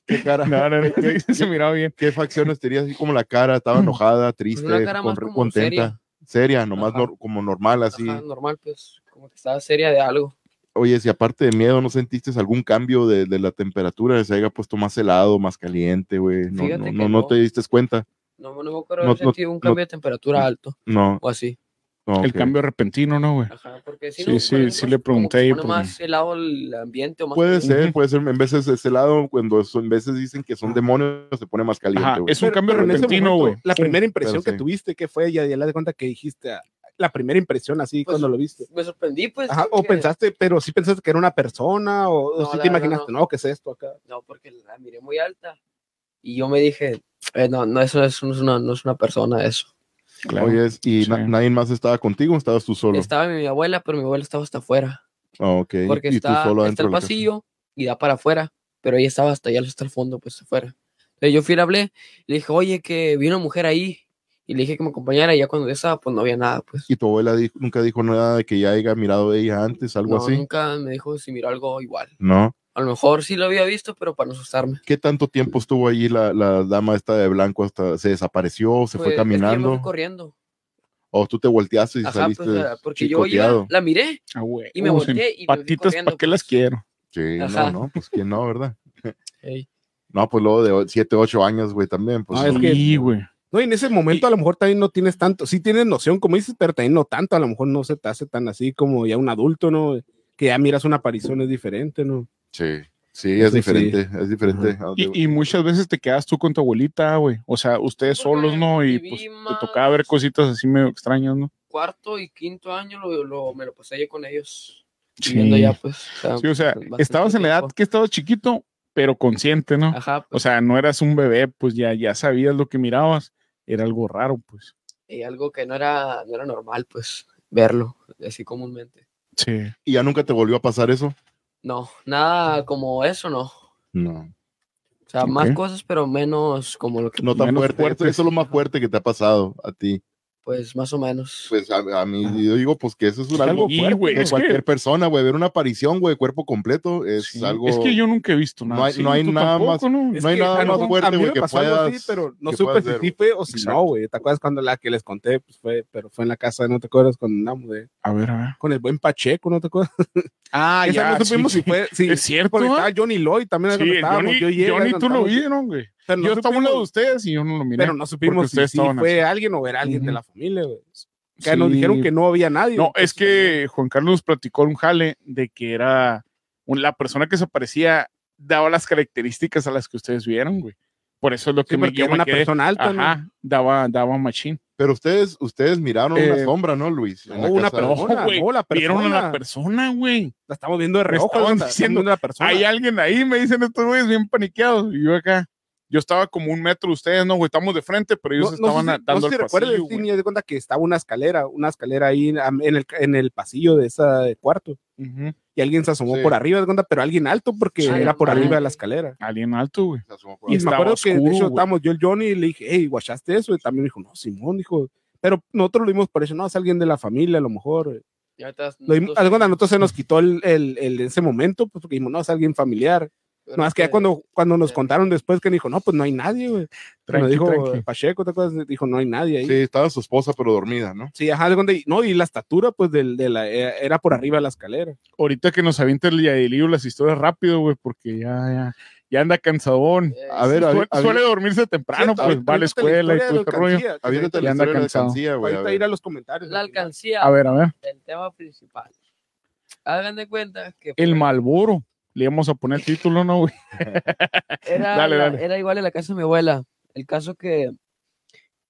qué cara, no, no, no, se miraba bien. qué facciones tenía así como la cara, estaba enojada, triste, Pues más con- contenta, seria. seria, nomás nor- como normal así. Ajá, normal, pues. Como que estaba seria de algo. Oye, si aparte de miedo, ¿no sentiste algún cambio de, de la temperatura? ¿Se haya puesto más helado, más caliente, güey? No, no, que no, no no. te diste cuenta. No, no me acuerdo No- haber no- sentido un no- cambio de temperatura alto No. o así. Ok. El cambio repentino, ¿no, güey? Ajá, porque si Sí, no, sí, por sí le pregunté ahí pone porque- más helado el ambiente o más Puede caliente. ser, puede ser. En veces de ese lado, cuando son, en veces dicen que son demonios, se pone más caliente. Ajá, güey. es un Pero- cambio pero repentino, güey. La primera impresión Pero que sí. tuviste, que fue? Ya, ya le das cuenta que dijiste, ah, la primera impresión así Pues, cuando lo viste. Me sorprendí, pues. Ajá, o que- pensaste, pero sí pensaste que era una persona, o, o No, sí te imaginaste, no. ¿qué es esto acá? No, porque la miré muy alta. Y yo me dije, eh, no, no, eso, eso no, es una, no es una persona, eso. Claro. Oye, ¿y Sí. na- nadie más estaba contigo o estabas tú solo? Estaba mi abuela, pero mi abuela estaba hasta afuera. Ah, ok. Porque y está, tú solo está el pasillo y da para afuera, pero ella estaba hasta allá, hasta el fondo, pues afuera. Entonces yo fui y hablé, le dije, oye, que vi una mujer ahí. Y le dije que me acompañara, y ya cuando estaba, pues no había nada, pues. Y tu abuela dijo- nunca dijo nada de que ya haya mirado ella antes, algo No, así. nunca me dijo si miró algo igual. No. A lo mejor sí lo había visto, pero para no asustarme. ¿Qué tanto tiempo estuvo allí la, la dama esta de blanco hasta se desapareció, se Pues, fue es que yo me caminando? fui corriendo. O tú te volteaste y Ajá, saliste pues, porque yo iba, la miré Ah, güey. y me volteé y Patitas, ¿para qué las pues. quiero? Sí, Ajá. no, no, pues quién no, ¿verdad? (laughs) No, pues luego de 7, 8 años, güey, también. Pues, Ah, es que- Sí, güey. No, y en ese momento a lo mejor también no tienes tanto, sí tienes noción, como dices, pero también no tanto, a lo mejor no se te hace tan así como ya un adulto, ¿no? Que ya miras una aparición es diferente, ¿no? Sí, sí, Eso es sí. diferente, es diferente. Y, y muchas veces te quedas tú con tu abuelita, güey. O sea, ustedes Porque solos, ¿no? Y pues te tocaba ver cositas así medio extrañas, ¿no? Cuarto y quinto año lo, lo- me lo pasé yo con ellos. Sí. Viviendo ya, pues. Sí, o sea, bastante estabas en la edad que estabas chiquito, pero consciente, ¿no? Ajá, O pues, sea, no eras un bebé, pues ya, ya sabías lo que mirabas. Era algo raro, pues. y algo que no era, no era normal, pues, verlo así comúnmente. Sí. ¿Y ya nunca te volvió a pasar eso? No, nada como eso, no. No. O sea, más cosas, pero menos como lo que, No tan fuerte. fuerte. Eso es lo más fuerte que te ha pasado a ti. Pues, más o menos. Pues a, a mí, yo digo, pues que eso es un algo fuerte güey, de es cualquier que- persona, güey. Ver una aparición, güey, cuerpo completo, es sí. algo. Es que yo nunca he visto nada. No hay- no hay nada más- ¿no? No hay que, nada más fuerte, güey, que así, pero no supe si sí fue o si Exacto. no, güey. ¿Te acuerdas cuando la que les conté? Pues fue, pero fue en la casa, ¿no te acuerdas? Cuando andamos de, A ver, a ver. con el buen Pacheco, ¿no te acuerdas? (laughs) Ah, Esa no supimos sí. si fue, sí, Es cierto, porque ¿ah? estaba Johnny Lloyd también Johnny, Johnny, tú lo vieron, güey. Yo no estaba a un lado de ustedes y yo no lo miré. pero no supimos si, si fue así. alguien o era alguien de Ujú. la familia, güey. Que nos Sí. dijeron que no había nadie. No, es que Juan Carlos nos platicó en un jale de que era un- la persona que se parecía, daba las características a las que ustedes vieron, güey. Por eso es lo que sí, me, porque yo era me una quedé. persona alta, ¿no? Ajá, daba, daba machín. Pero ustedes, ustedes miraron una Eh, sombra, ¿no, Luis? No, una casa de- persona, güey, no, la Vieron a la persona. persona, güey. La estamos viendo de reojo, estaban diciendo, viendo a la persona. Hay alguien ahí, me dicen estos güeyes bien paniqueados. Y yo acá, yo estaba como un metro de ustedes, ¿no, güey? Estamos de frente, pero ellos no, no estaban sé a- si, dando no sé si el recuerdas, pasillo, sí, güey. me di cuenta que estaba una escalera, una escalera ahí en el, en el pasillo de ese cuarto. Ujú. Y alguien se asomó Sí. por arriba, de cuenta, pero alguien alto porque Sí, era por ah. arriba de la escalera. Alguien alto, güey. Se asomó por Y me estaba acuerdo que de oscuro, hecho güey. estábamos yo y el Johnny y le dije, hey, ¿guachaste eso? Y también dijo, no, Simón, dijo, pero nosotros lo vimos por eso, no, es alguien de la familia, a lo mejor. Y ahorita Lo vimos, de nosotros se nos quitó el, el, el- ese momento, pues porque dijimos, no, es alguien familiar. No, es que ya cuando, cuando nos contaron después que dijo, no, pues no hay nadie, güey. Tranqui, dijo tranqui. Pacheco, ¿te acuerdas? Dijo, no hay nadie ahí. Sí, estaba su esposa, pero dormida, ¿no? Sí, ajá, de no, y la estatura, pues, del, de la, era era por arriba de la escalera. Ahorita que nos avienta el Yaelillo las historias rápido, güey, porque ya, ya, ya anda cansadón. Eh, A ver, a Suele, a dormirse temprano, pues va a la escuela y todo de ese rollo. aviéntate la historia de la cansado. alcancía, güey. Ahorita ir a los comentarios. La alcancía, A ver, a ver. el tema principal. Hagan de cuenta que El Malboro. Le íbamos a poner título, ¿no, güey? (laughs) era, Dale, la- dale. era igual en la casa de mi abuela. El caso que,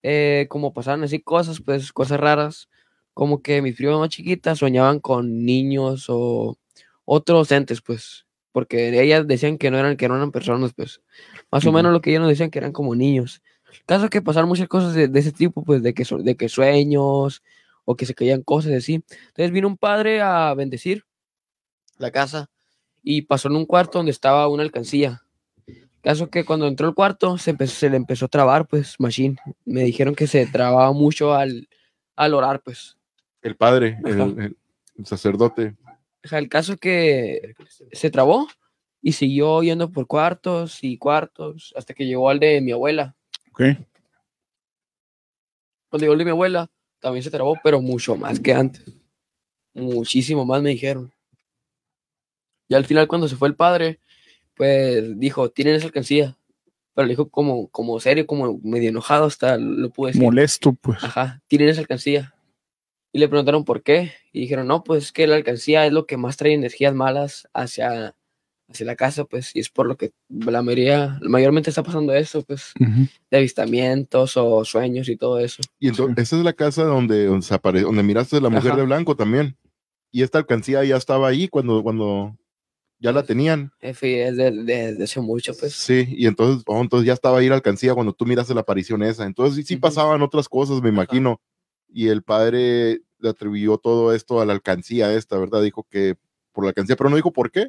eh, como pasaban así cosas, pues cosas raras, como que mis primas más chiquitas soñaban con niños o otros entes, pues, porque ellas decían que no eran, que no eran personas, pues, más o menos lo que ellos nos decían que eran como niños. El caso que pasaron muchas cosas de, de ese tipo, pues, de que, de que sueños o que se caían cosas así. Entonces vino un padre a bendecir la casa y pasó en un cuarto donde estaba una alcancía. Caso que cuando entró al cuarto se, empezó, se le empezó a trabar, pues, machine. Me dijeron que se trababa mucho al, al orar, pues. El padre, el, Ajá. el- el sacerdote. O sea, el caso que se trabó y siguió yendo por cuartos y cuartos hasta que llegó al de mi abuela. Ok. Cuando llegó el de mi abuela, también se trabó, pero mucho más que antes. Muchísimo más me dijeron. Y al final, cuando se fue el padre, pues dijo, tienen esa alcancía. Pero le dijo como, como serio, como medio enojado, hasta lo pude decir. Molesto, pues. Ajá, tienen esa alcancía. Y le preguntaron por qué. Y dijeron, no, pues es que la alcancía es lo que más trae energías malas hacia, hacia la casa, pues. Y es por lo que la mayoría, mayormente está pasando eso, pues. De avistamientos o sueños y todo eso. Y entonces, esa es la casa donde, donde, donde miraste a la mujer Ajá. de blanco también. Y esta alcancía ya estaba ahí cuando, cuando ya la tenían. En fin, es de, de- de hace mucho, pues. Sí, y entonces, oh, entonces ya estaba ahí la alcancía cuando tú miraste la aparición esa. Entonces sí, pasaban otras cosas, me imagino. Y el padre le atribuyó todo esto a la alcancía esta, ¿verdad? Dijo que por la alcancía, pero no dijo por qué.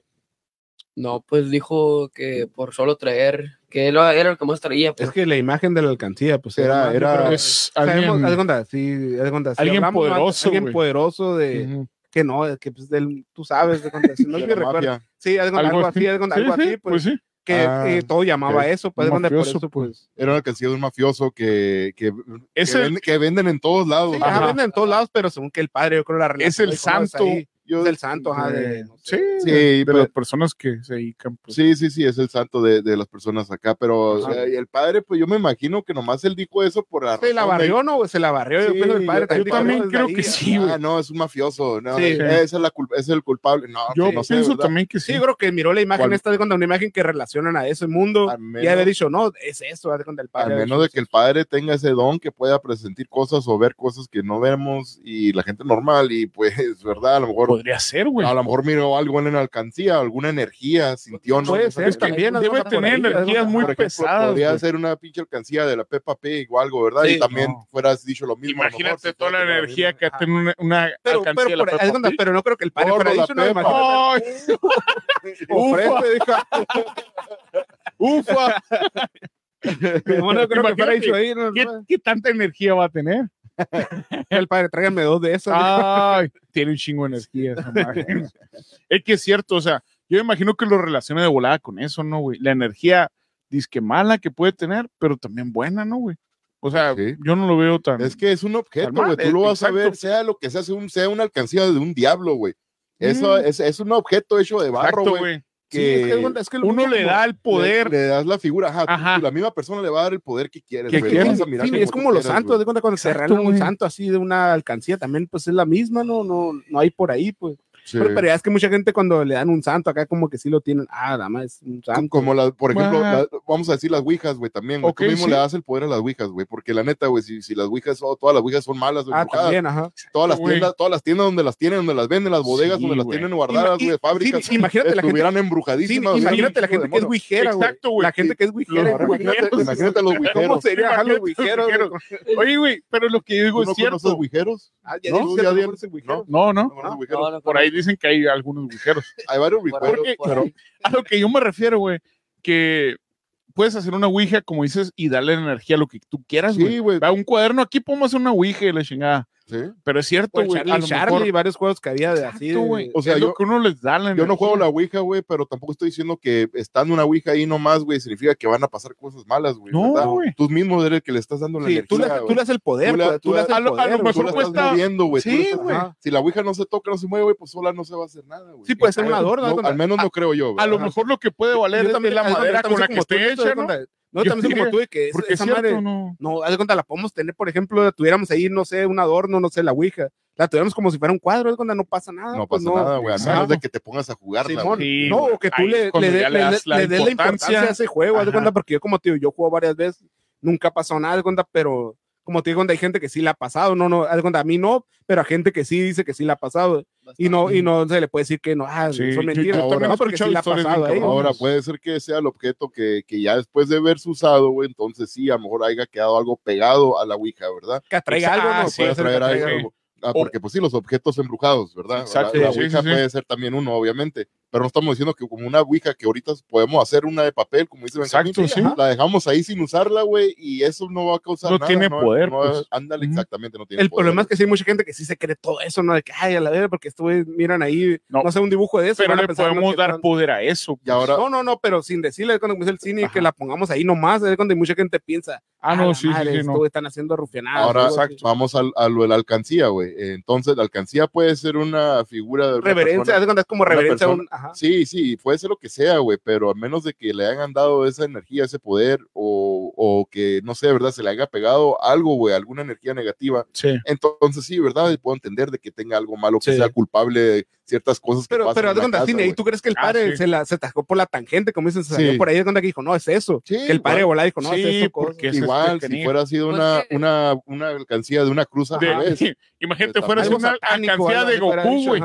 No, pues dijo que por solo traer, que él era lo que más traía. Es Pues. que la imagen de la alcancía, pues Era- era- Es sabemos- alguien- haz de cuenta, sí, haz de cuenta, si alguien hablamos, poderoso, alguien poderoso de. Que no, es que pues del, tú sabes, de si no (laughs) me la recuerdo. Sí, cuenta, algo así, cuenta, Sí, algo sí, así, pues, sí. que Ah, eh, todo llamaba ok. eso, pues, mafioso, eso, pues. pues. Era una alcancía de un mafioso que, que, que, Ese- ven- que venden en todos lados. Sí, venden en todos lados, pero según que el padre, yo creo la Es el relación, ¿cómo es santo. ahí? Yo- Es el santo, ajá, de, no Sí, sé. Sí, de pero- las personas que se dedican. pues. Sí, sí, sí, es el santo de, de las personas acá, pero eh, el padre, pues yo me imagino que nomás él dijo eso por la Se la barrió, ¿no? Se la barrió, yo Sí, pienso que el padre yo- también yo también creo ahí, que sí, güey. Ah, no, es un mafioso. No, Sí. ese es, la culpa, es el culpable. No, Yo no sé, pienso ¿verdad? también que Sí, sí. yo creo que miró la imagen ¿Cuál? esta de cuando una imagen que relacionan a ese mundo y haber dicho, no, es eso, cuenta el A padre. ha menos de que el padre tenga ese don que pueda presentir cosas o ver cosas que no vemos y la gente normal y pues, (laughs) ¿verdad? A lo mejor, Podría ser, güey. a lo mejor miró algo en la alcancía, alguna energía, sintió, ¿no? Puede No ser también. debe tener ahí, energías muy Por ejemplo, pesadas, Podría güey. ser una pinche alcancía de la Peppa Pig o algo, ¿verdad? Sí, y también no. fueras dicho lo mismo. Imagínate si toda la energía que tiene una, una Pero, alcancía pero, de la por- haz de Peppa cuenta, Pig. pero no creo que el padre fuera dicho, no, ¡Ufa! (laughs) no, no creo que fuera Imagínate, dicho ahí, no, ¿Qué, no, qué tanta energía va a tener? (laughs) el padre, tráigame dos de esas. Ay, tiene un chingo de energía. esa madre. es que es cierto, o sea, yo me imagino que lo relaciona de volada con eso, ¿no, güey? La energía disque mala que puede tener, pero también buena, ¿no, güey? O sea, Sí. yo no lo veo tan. Es que es un objeto, güey. Tú lo eh, vas a ver, sea lo que sea, sea, un- sea una alcancía de un diablo, güey. Eso Mm. es, es un objeto hecho de barro, güey. Güey. Sí, es que, Que es que Uno mismo le da el poder. le, le das la figura, ajá. tú- Ajá. tú- la misma persona le va a dar el poder que quieres, Que quieres. Sí, como es como los santos, de cuenta cuando se un santo así de una alcancía, también pues es la misma, no, no, no hay por ahí, pues. Sí. Pero, pero ya es que mucha gente cuando le dan un santo acá como que sí lo tienen, ah, nada más es un santo. Como la, por ejemplo, Ah. la- vamos a decir las ouijas, güey, también. güey. Ok, Tú mismo sí. le das el poder a las ouijas, güey, porque la neta, güey, si, si las ouijas, son- todas las ouijas son malas, güey, Ah, también, ajá. todas las tiendas, todas las tiendas donde las tienen, donde las venden, las bodegas Sí, donde las tienen guardadas, güey, fábricas, sí, imagínate la gente- embrujadísimas. imagínate la gente que es mono. guijera, güey. Exacto, güey. La gente que es güey. Imagínate, los ¿Cómo ouijeros. sería ajá, los guijeros. Oye, güey, pero lo que digo ¿Tú no es cierto. ouijeros? Ah, No, conoces guijeros. No, no. ¿No conoces No, ouijeros? No, no, Por ahí dicen que hay algunos guijeros. Hay varios pero ahí. A lo que yo me refiero, güey, que puedes hacer una ouija, como dices, y darle energía a lo que tú quieras, güey. sí, güey. Va, un cuaderno, aquí podemos hacer una ouija y la chingada. Sí. Pero es cierto, Pues güey. Charlie, A lo Charlie, mejor. varios juegos que había de así. De- güey. O sea, es yo- lo que uno les da la Yo no juego la Ouija, güey, pero tampoco estoy diciendo que estando una Ouija ahí nomás, güey, significa que van a pasar cosas malas, güey. No, güey. Tú mismo eres el que le estás dando la Sí, tú, energía. le, tú güey. le das el poder, Tú le- tú tú le das a lo- a poder, lo güey. Tú la estás moviendo, güey. Sí, güey. Si la Ouija no se toca, no se mueve, güey, pues sola no se va a hacer nada, güey. Sí, puede ser un adorno, No, ¿no? al menos no creo yo. A lo mejor lo que puede valer es también- la madera con la que esté hecha, ¿no? No, Yo también soy como tú, de que es- es esa cierto, madre, ¿no? no, haz de cuenta, la podemos tener, por ejemplo, tuviéramos ahí, no sé, un adorno, no sé, la Ouija, la tuviéramos como si fuera un cuadro, haz de cuenta, no pasa nada. No pues pasa nada, güey. A menos de que te pongas a güey. Sí, no, o que tú Ahí le, es cuando le, le- le des la importancia a ese juego, haz de cuenta, porque yo como digo, yo juego varias veces, nunca ha pasado nada, haz de cuenta, pero como te digo, hay gente que sí le ha pasado, no, no, haz de cuenta, a mí no, pero a gente que sí dice que sí le ha pasado, y no, y no se le puede decir que no, ah, Sí, son mentiras, no, porque sí ha pasado ahí. Ahora puede ser que sea el objeto que, que ya después de haberse usado, güey, entonces sí, a lo mejor haya quedado algo pegado a la Ouija, ¿verdad? Que atraiga Ah, algo, no, sí, puede traer algo. algo. Ah, porque pues sí, los objetos embrujados, ¿verdad? Exacto, la, la sí, Ouija sí, sí. puede ser también uno, obviamente, pero no estamos diciendo que como una Ouija que ahorita podemos hacer una de papel, como dice Benjamín, Exacto, sí. la dejamos ahí sin usarla, güey, y eso no va a causar No nada. tiene poder, no- pues. ándale, exactamente, no tiene El poder. problema es que sí hay mucha gente que sí se cree todo eso, ¿no? De que, ay, a la vez, porque estuve, miran ahí, No. no, sé, un dibujo de eso. Pero a le podemos dar están- poder a eso. Y ahora, No, no, no, pero sin decirle cuando dice el cine Ajá. que la pongamos ahí nomás, es cuando mucha gente piensa, Ah, "A no, sí, madre, sí, sí, están haciendo rufianadas. Ahora vamos al- a, lo de la alcancía, güey. Entonces, la alcancía puede ser una figura de Reverencia, persona- cuenta, es como reverencia a un. Ajá. Sí, sí, puede ser lo que sea, güey, pero a menos de que le hayan dado esa energía, ese poder, o, o que, no sé, ¿verdad? Se le haya pegado algo, güey, alguna energía negativa. Sí. Entonces, sí, ¿verdad? Y puedo entender de que tenga algo malo, que Sí. sea culpable de ciertas cosas que Pero, pasan pero la casa, Cine, ¿y tú crees que el Ah, padre sí. se, la, se tajó por la tangente, como dicen, se salió Sí. por ahí de cuenta que dijo, no, es eso. Sí, que el padre volada dijo, no, es eso. cosa". porque es igual, este si fuera sido una, una, una alcancía de una cruz al De- revés. (laughs) imagínate, fuera una alcancía de Goku, güey.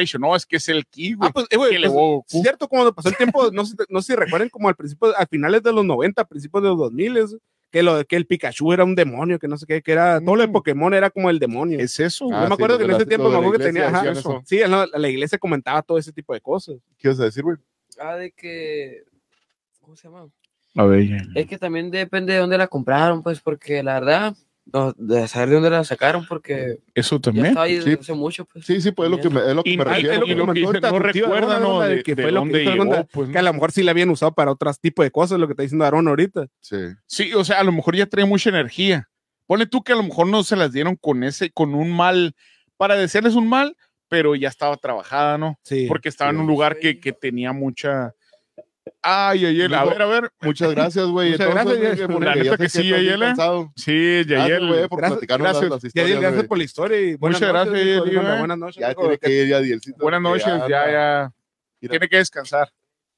Dicho, no, es que es el ki, güey. Ah, pues, eh, güey, que le pues, cierto, cuando pasó el tiempo, no sé, no sé si recuerden como al principio, a finales de los 90, principios de los 2000, que, lo, que el Pikachu era un demonio, que no sé qué, que era, todo lo de Mm. Pokémon era como el demonio. Es eso, Ah, me acuerdo que en ese la- tiempo me que tenía, ajá, eso. sí, la, la iglesia comentaba todo ese tipo de cosas. ¿Qué ibas a decir, güey? Ah, de que. ¿Cómo se llama? A ver, ya. Es que también depende de dónde la compraron, pues, porque la verdad, no, de saber de dónde la sacaron, porque Eso también. estaba ahí Sí. hace mucho, pues. Sí, sí, pues es lo que me, es lo que me refiero. que no recuerda, ¿no? De De, que de fue lo que llegó, pues, Que a lo mejor sí la habían usado para otros tipos de cosas, lo que está diciendo Aaron ahorita. Sí. Sí, o sea, a lo mejor ya trae mucha energía. Pone tú que a lo mejor no se las dieron con ese, con un mal, para decirles un mal, pero ya estaba trabajada, ¿no? Sí. Porque estaba en un lugar que, que tenía mucha. Ay, Ayel, a Digo, ver, a ver. Muchas gracias, güey. Muchas Entonces, gracias, güey, la porque neta sé que sí, estás bien Ayela. cansado. Sí, Gracias, Yayel. güey, por Gracias- platicarnos las, gracias. las historias, gracias por la historia y buenas Muchas noches, gracias, eh. Buenas noches. Ya tiene que ir ya Dielcito. Buenas noches, ya, ya. Tiene que descansar.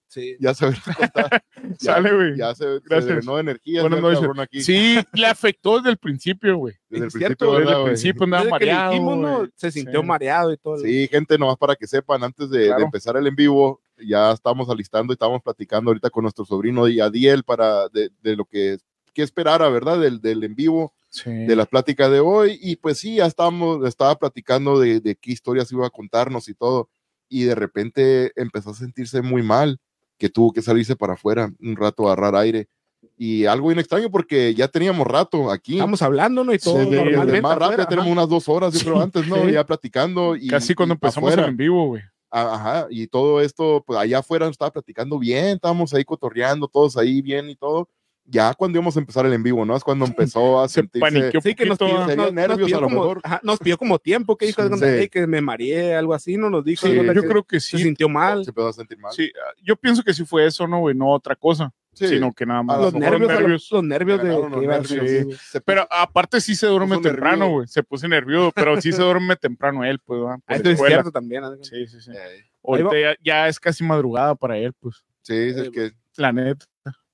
Sí. Ya se ve (laughs) Sale, güey. Ya se, se Gracias. de energía. Buenas noches. aquí. Sí, le afectó desde el principio, güey. Desde el principio, cierto, ¿verdad, Desde el principio andaba Desde que mareado. dijimos, ¿no? güey. Se sintió Sí. mareado y todo. Sí, gente, nomás para que sepan, antes de, empezar el en vivo, ya estamos alistando y estamos platicando ahorita con nuestro sobrino y Adiel para de, de lo que, que esperara, ¿verdad? Del, del en vivo, Sí. de la plática de hoy. Y pues sí, ya estábamos, estaba platicando de, de qué historias iba a contarnos y todo. Y de repente empezó a sentirse muy mal, que tuvo que salirse para afuera un rato a agarrar aire. Y algo bien extraño porque ya teníamos rato aquí. Estamos hablando, ¿no? Y todo Sí, de- más rápido, tenemos unas dos horas, yo creo, antes, ¿no? Ya platicando. Y, Casi cuando y empezamos afuera. en vivo, güey. Ajá, y todo esto, pues allá afuera nos estaba platicando bien, estábamos ahí cotorreando, todos ahí bien y todo. Ya cuando íbamos a empezar el en vivo, ¿no? Es cuando empezó a Se sentirse. paniqueó Sí, que nos pidió, ¿ah? nos- nos nervios pidió a lo como, mejor. ajá, nos pidió como tiempo, que dijo, Sí. "Cuando- Sí. "Ey, que me mareé, algo así, no nos dijo. Sí, algo Yo que creo que se sí. sintió mal. Se empezó a sentir mal. Sí, yo pienso que sí fue eso, ¿no, güey? No otra cosa, Sí. sino que nada más. Los nervios, fueron los, los nervios de nervios, sí. Se Pero aparte sí se duerme puso temprano, güey. Se puso nervioso, pero sí se duerme temprano él, pues. Por Ah, es cierto también. ¿no? Sí, sí, sí. Eh, Ahorita ya, ya es casi madrugada para él, pues. sí, es que. La neta.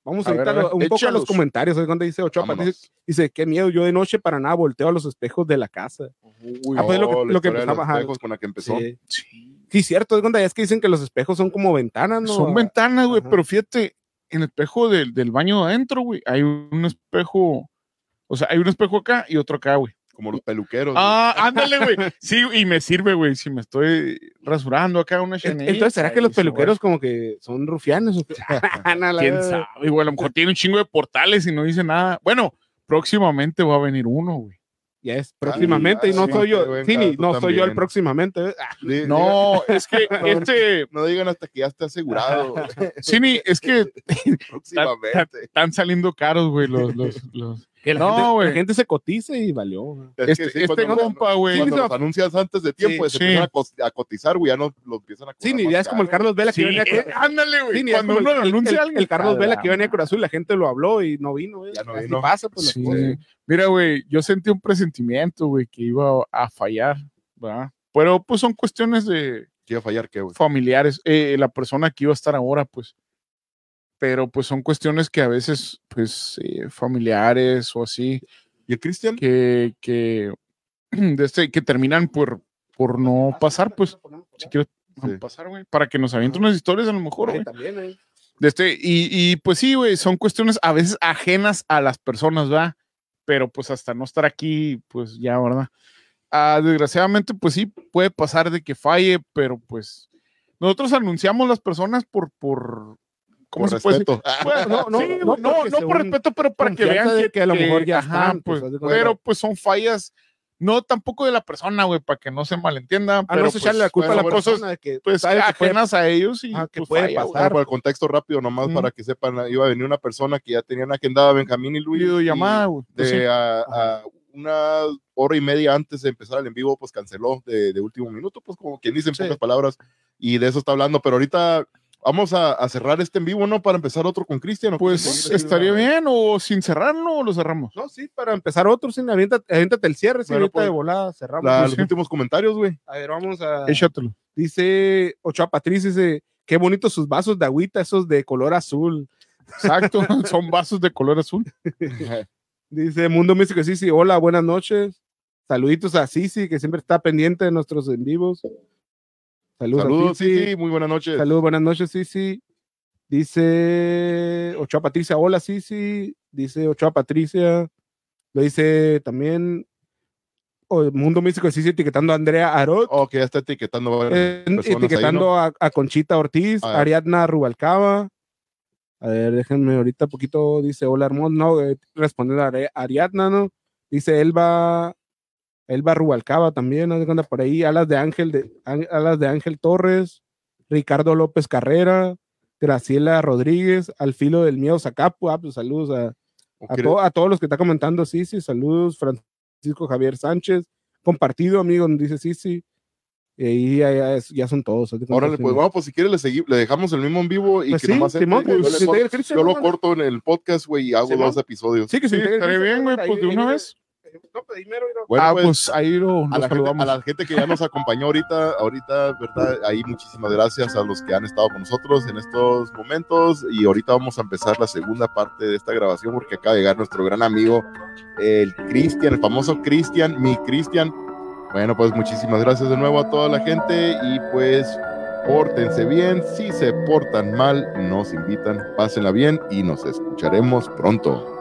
Vamos A a ver, un poco a échalos. los comentarios. ¿sabes? Cuando dice Ochoa, dice, dice, qué miedo, yo de noche para nada volteo a los espejos de la casa. Uy, Ah, pues lo que- lo que empezaba, los espejos con la que empezó. Sí. Sí. Sí, cierto, es cuando ya es que dicen que los espejos son como ventanas, ¿no? Son ventanas, güey, pero fíjate, en el espejo del, del baño de adentro, güey, hay un espejo. O sea, hay un espejo acá y otro acá, güey. Como los peluqueros. Ah, (laughs) ándale, güey. Sí, y me sirve, güey, si me estoy rasurando acá una En- chenilla. Entonces, ¿será que los peluqueros como que son rufianes? (laughs) (laughs) la ¿Quién sabe, güey? A lo mejor tiene un chingo de portales y no dice nada. Bueno, próximamente va a venir uno, güey. Ya es próximamente, y no soy yo, venga, tú no soy yo el próximamente. Ah, No, es que (laughs) este, no digan hasta que ya esté asegurado. (laughs) Cini, es que (laughs) próximamente. están saliendo caros, güey, los, los, los. Que la, No, gente, güey. la gente se cotiza y valió. güey. Es que Este, sí, este cuando- compa, güey. Cuando los anuncias antes de tiempo, Sí, se sí. empiezan a, cotizar, güey, ya no los empiezan a Sí, cobrar ni ya es como el. Carlos Vela que Sí, venía eh, ándale, güey. Sí, Cuando uno lo anuncia el- a alguien. el Carlos Vela la que venía a. Cruz Azul, la gente lo habló y no vino. güey. Ya no vino. pasa, pues, Sí. Mira, güey, yo sentí un presentimiento, güey, que iba a fallar, ¿verdad? Pero pues son cuestiones de ¿Qué iba a fallar qué, güey? familiares. Eh, la persona que iba a estar ahora, pues. Pero pues son cuestiones que a veces, pues, eh, familiares o así, ¿Y el Cristian? que, que, (clears throat) de este, que terminan por, por no pasar, pues. Si quieres Sí. pasar, güey, para que nos avienten unas historias a lo mejor, güey. también, eh. De este, y, y pues sí, güey, son cuestiones a veces ajenas a las personas, ¿va? Pero pues hasta no estar aquí, pues ya, ¿verdad? Ah, desgraciadamente, pues sí, puede pasar de que falle, pero pues nosotros anunciamos las personas por, por, ¿cómo Por se puede decir? respeto. (laughs) Bueno, no, no, Sí, no, no, no por respeto, pero para que vean de que, que a lo mejor ya ajá, están, pues, pues, de pero pues son fallas No tampoco de la persona, güey, para que no se malentienda. A pero no se echarle la pues, culpa a la bueno, cosas, persona de que pues que puede- ajenas a ellos y Ah, que pues, puede falla, güey. pasar. Bueno, por el contexto rápido nomás Ujú. para que sepan, iba a venir una persona que ya tenían agendada Benjamín y Luis. Y güey. De, Pues sí. a, a una hora y media antes de empezar el en vivo, pues canceló de, de último minuto, pues como quien dice en Sí. pocas palabras, y de eso está hablando, pero ahorita vamos a, a cerrar este en vivo, ¿no? Para empezar otro con Cristian. Pues estaría bien, o sin cerrarlo, o lo cerramos. No, sí, para empezar otro, sí, aviéntate, aviéntate el cierre, sí, Bueno, ahorita pues, de volada cerramos. La- Pues los sí. últimos comentarios, güey. A ver, vamos a... Échatelo. Dice Ochoa Patricia, dice, qué bonitos sus vasos de agüita, esos de color azul. Exacto, (laughs) son vasos de color azul. (laughs) Dice Mundo Místico, sí, sí, hola, buenas noches. Saluditos a Sisi, que siempre está pendiente de nuestros en vivos. Saludos, Saludos, sí, Sisi. sí, muy buenas noches. Saludos, buenas noches, Sisi. Dice Ochoa Patricia, hola, Sisi. Dice Ochoa Patricia. Lo dice también o Mundo Místico, Sisi, etiquetando a Andrea Arot. Oh, que ya está etiquetando Eh, ahí, etiquetando ¿no? a, a Conchita Ortiz, A. Ariadna Rubalcaba. A ver, déjenme ahorita poquito, dice hola hermoso, no, eh, respondiendo a Ari- Ariadna, ¿no? Dice Elba, Elba Rubalcaba también, ¿no? Anda por ahí, Alas de Ángel, de, Alas de Ángel Torres, Ricardo López Carrera, Graciela Rodríguez, Al Filo del Miedo Zacapu, ah, pues saludos a, ¿O a, to- a todos los que está comentando, sí, sí, saludos, Francisco Javier Sánchez, compartido, amigo, dice sí, sí. Y ahí ya, ya es- ya son todos. Órale, sí. pues vamos, pues si quieres le, segui- le dejamos el mismo en vivo y Pues que sí, nomás entre, Simón, yo, pues, le si corto- yo lo corto en el podcast, güey, y hago Simón. dos episodios. Sí, que Sí, estaría Cristian, bien, güey, pues de una vez. No, pues, primero. Bueno, ah, pues, pues, ahí lo, a, la gente, a la gente que ya nos acompañó ahorita, ahorita, ¿verdad? Ahí muchísimas gracias a los que han estado con nosotros en estos momentos y ahorita vamos a empezar la segunda parte de esta grabación porque acaba de llegar nuestro gran amigo, el Cristian, el famoso Cristian, mi Cristian. Bueno, pues muchísimas gracias de nuevo a toda la gente y pues pórtense bien, si se portan mal, nos invitan, pásenla bien y nos escucharemos pronto.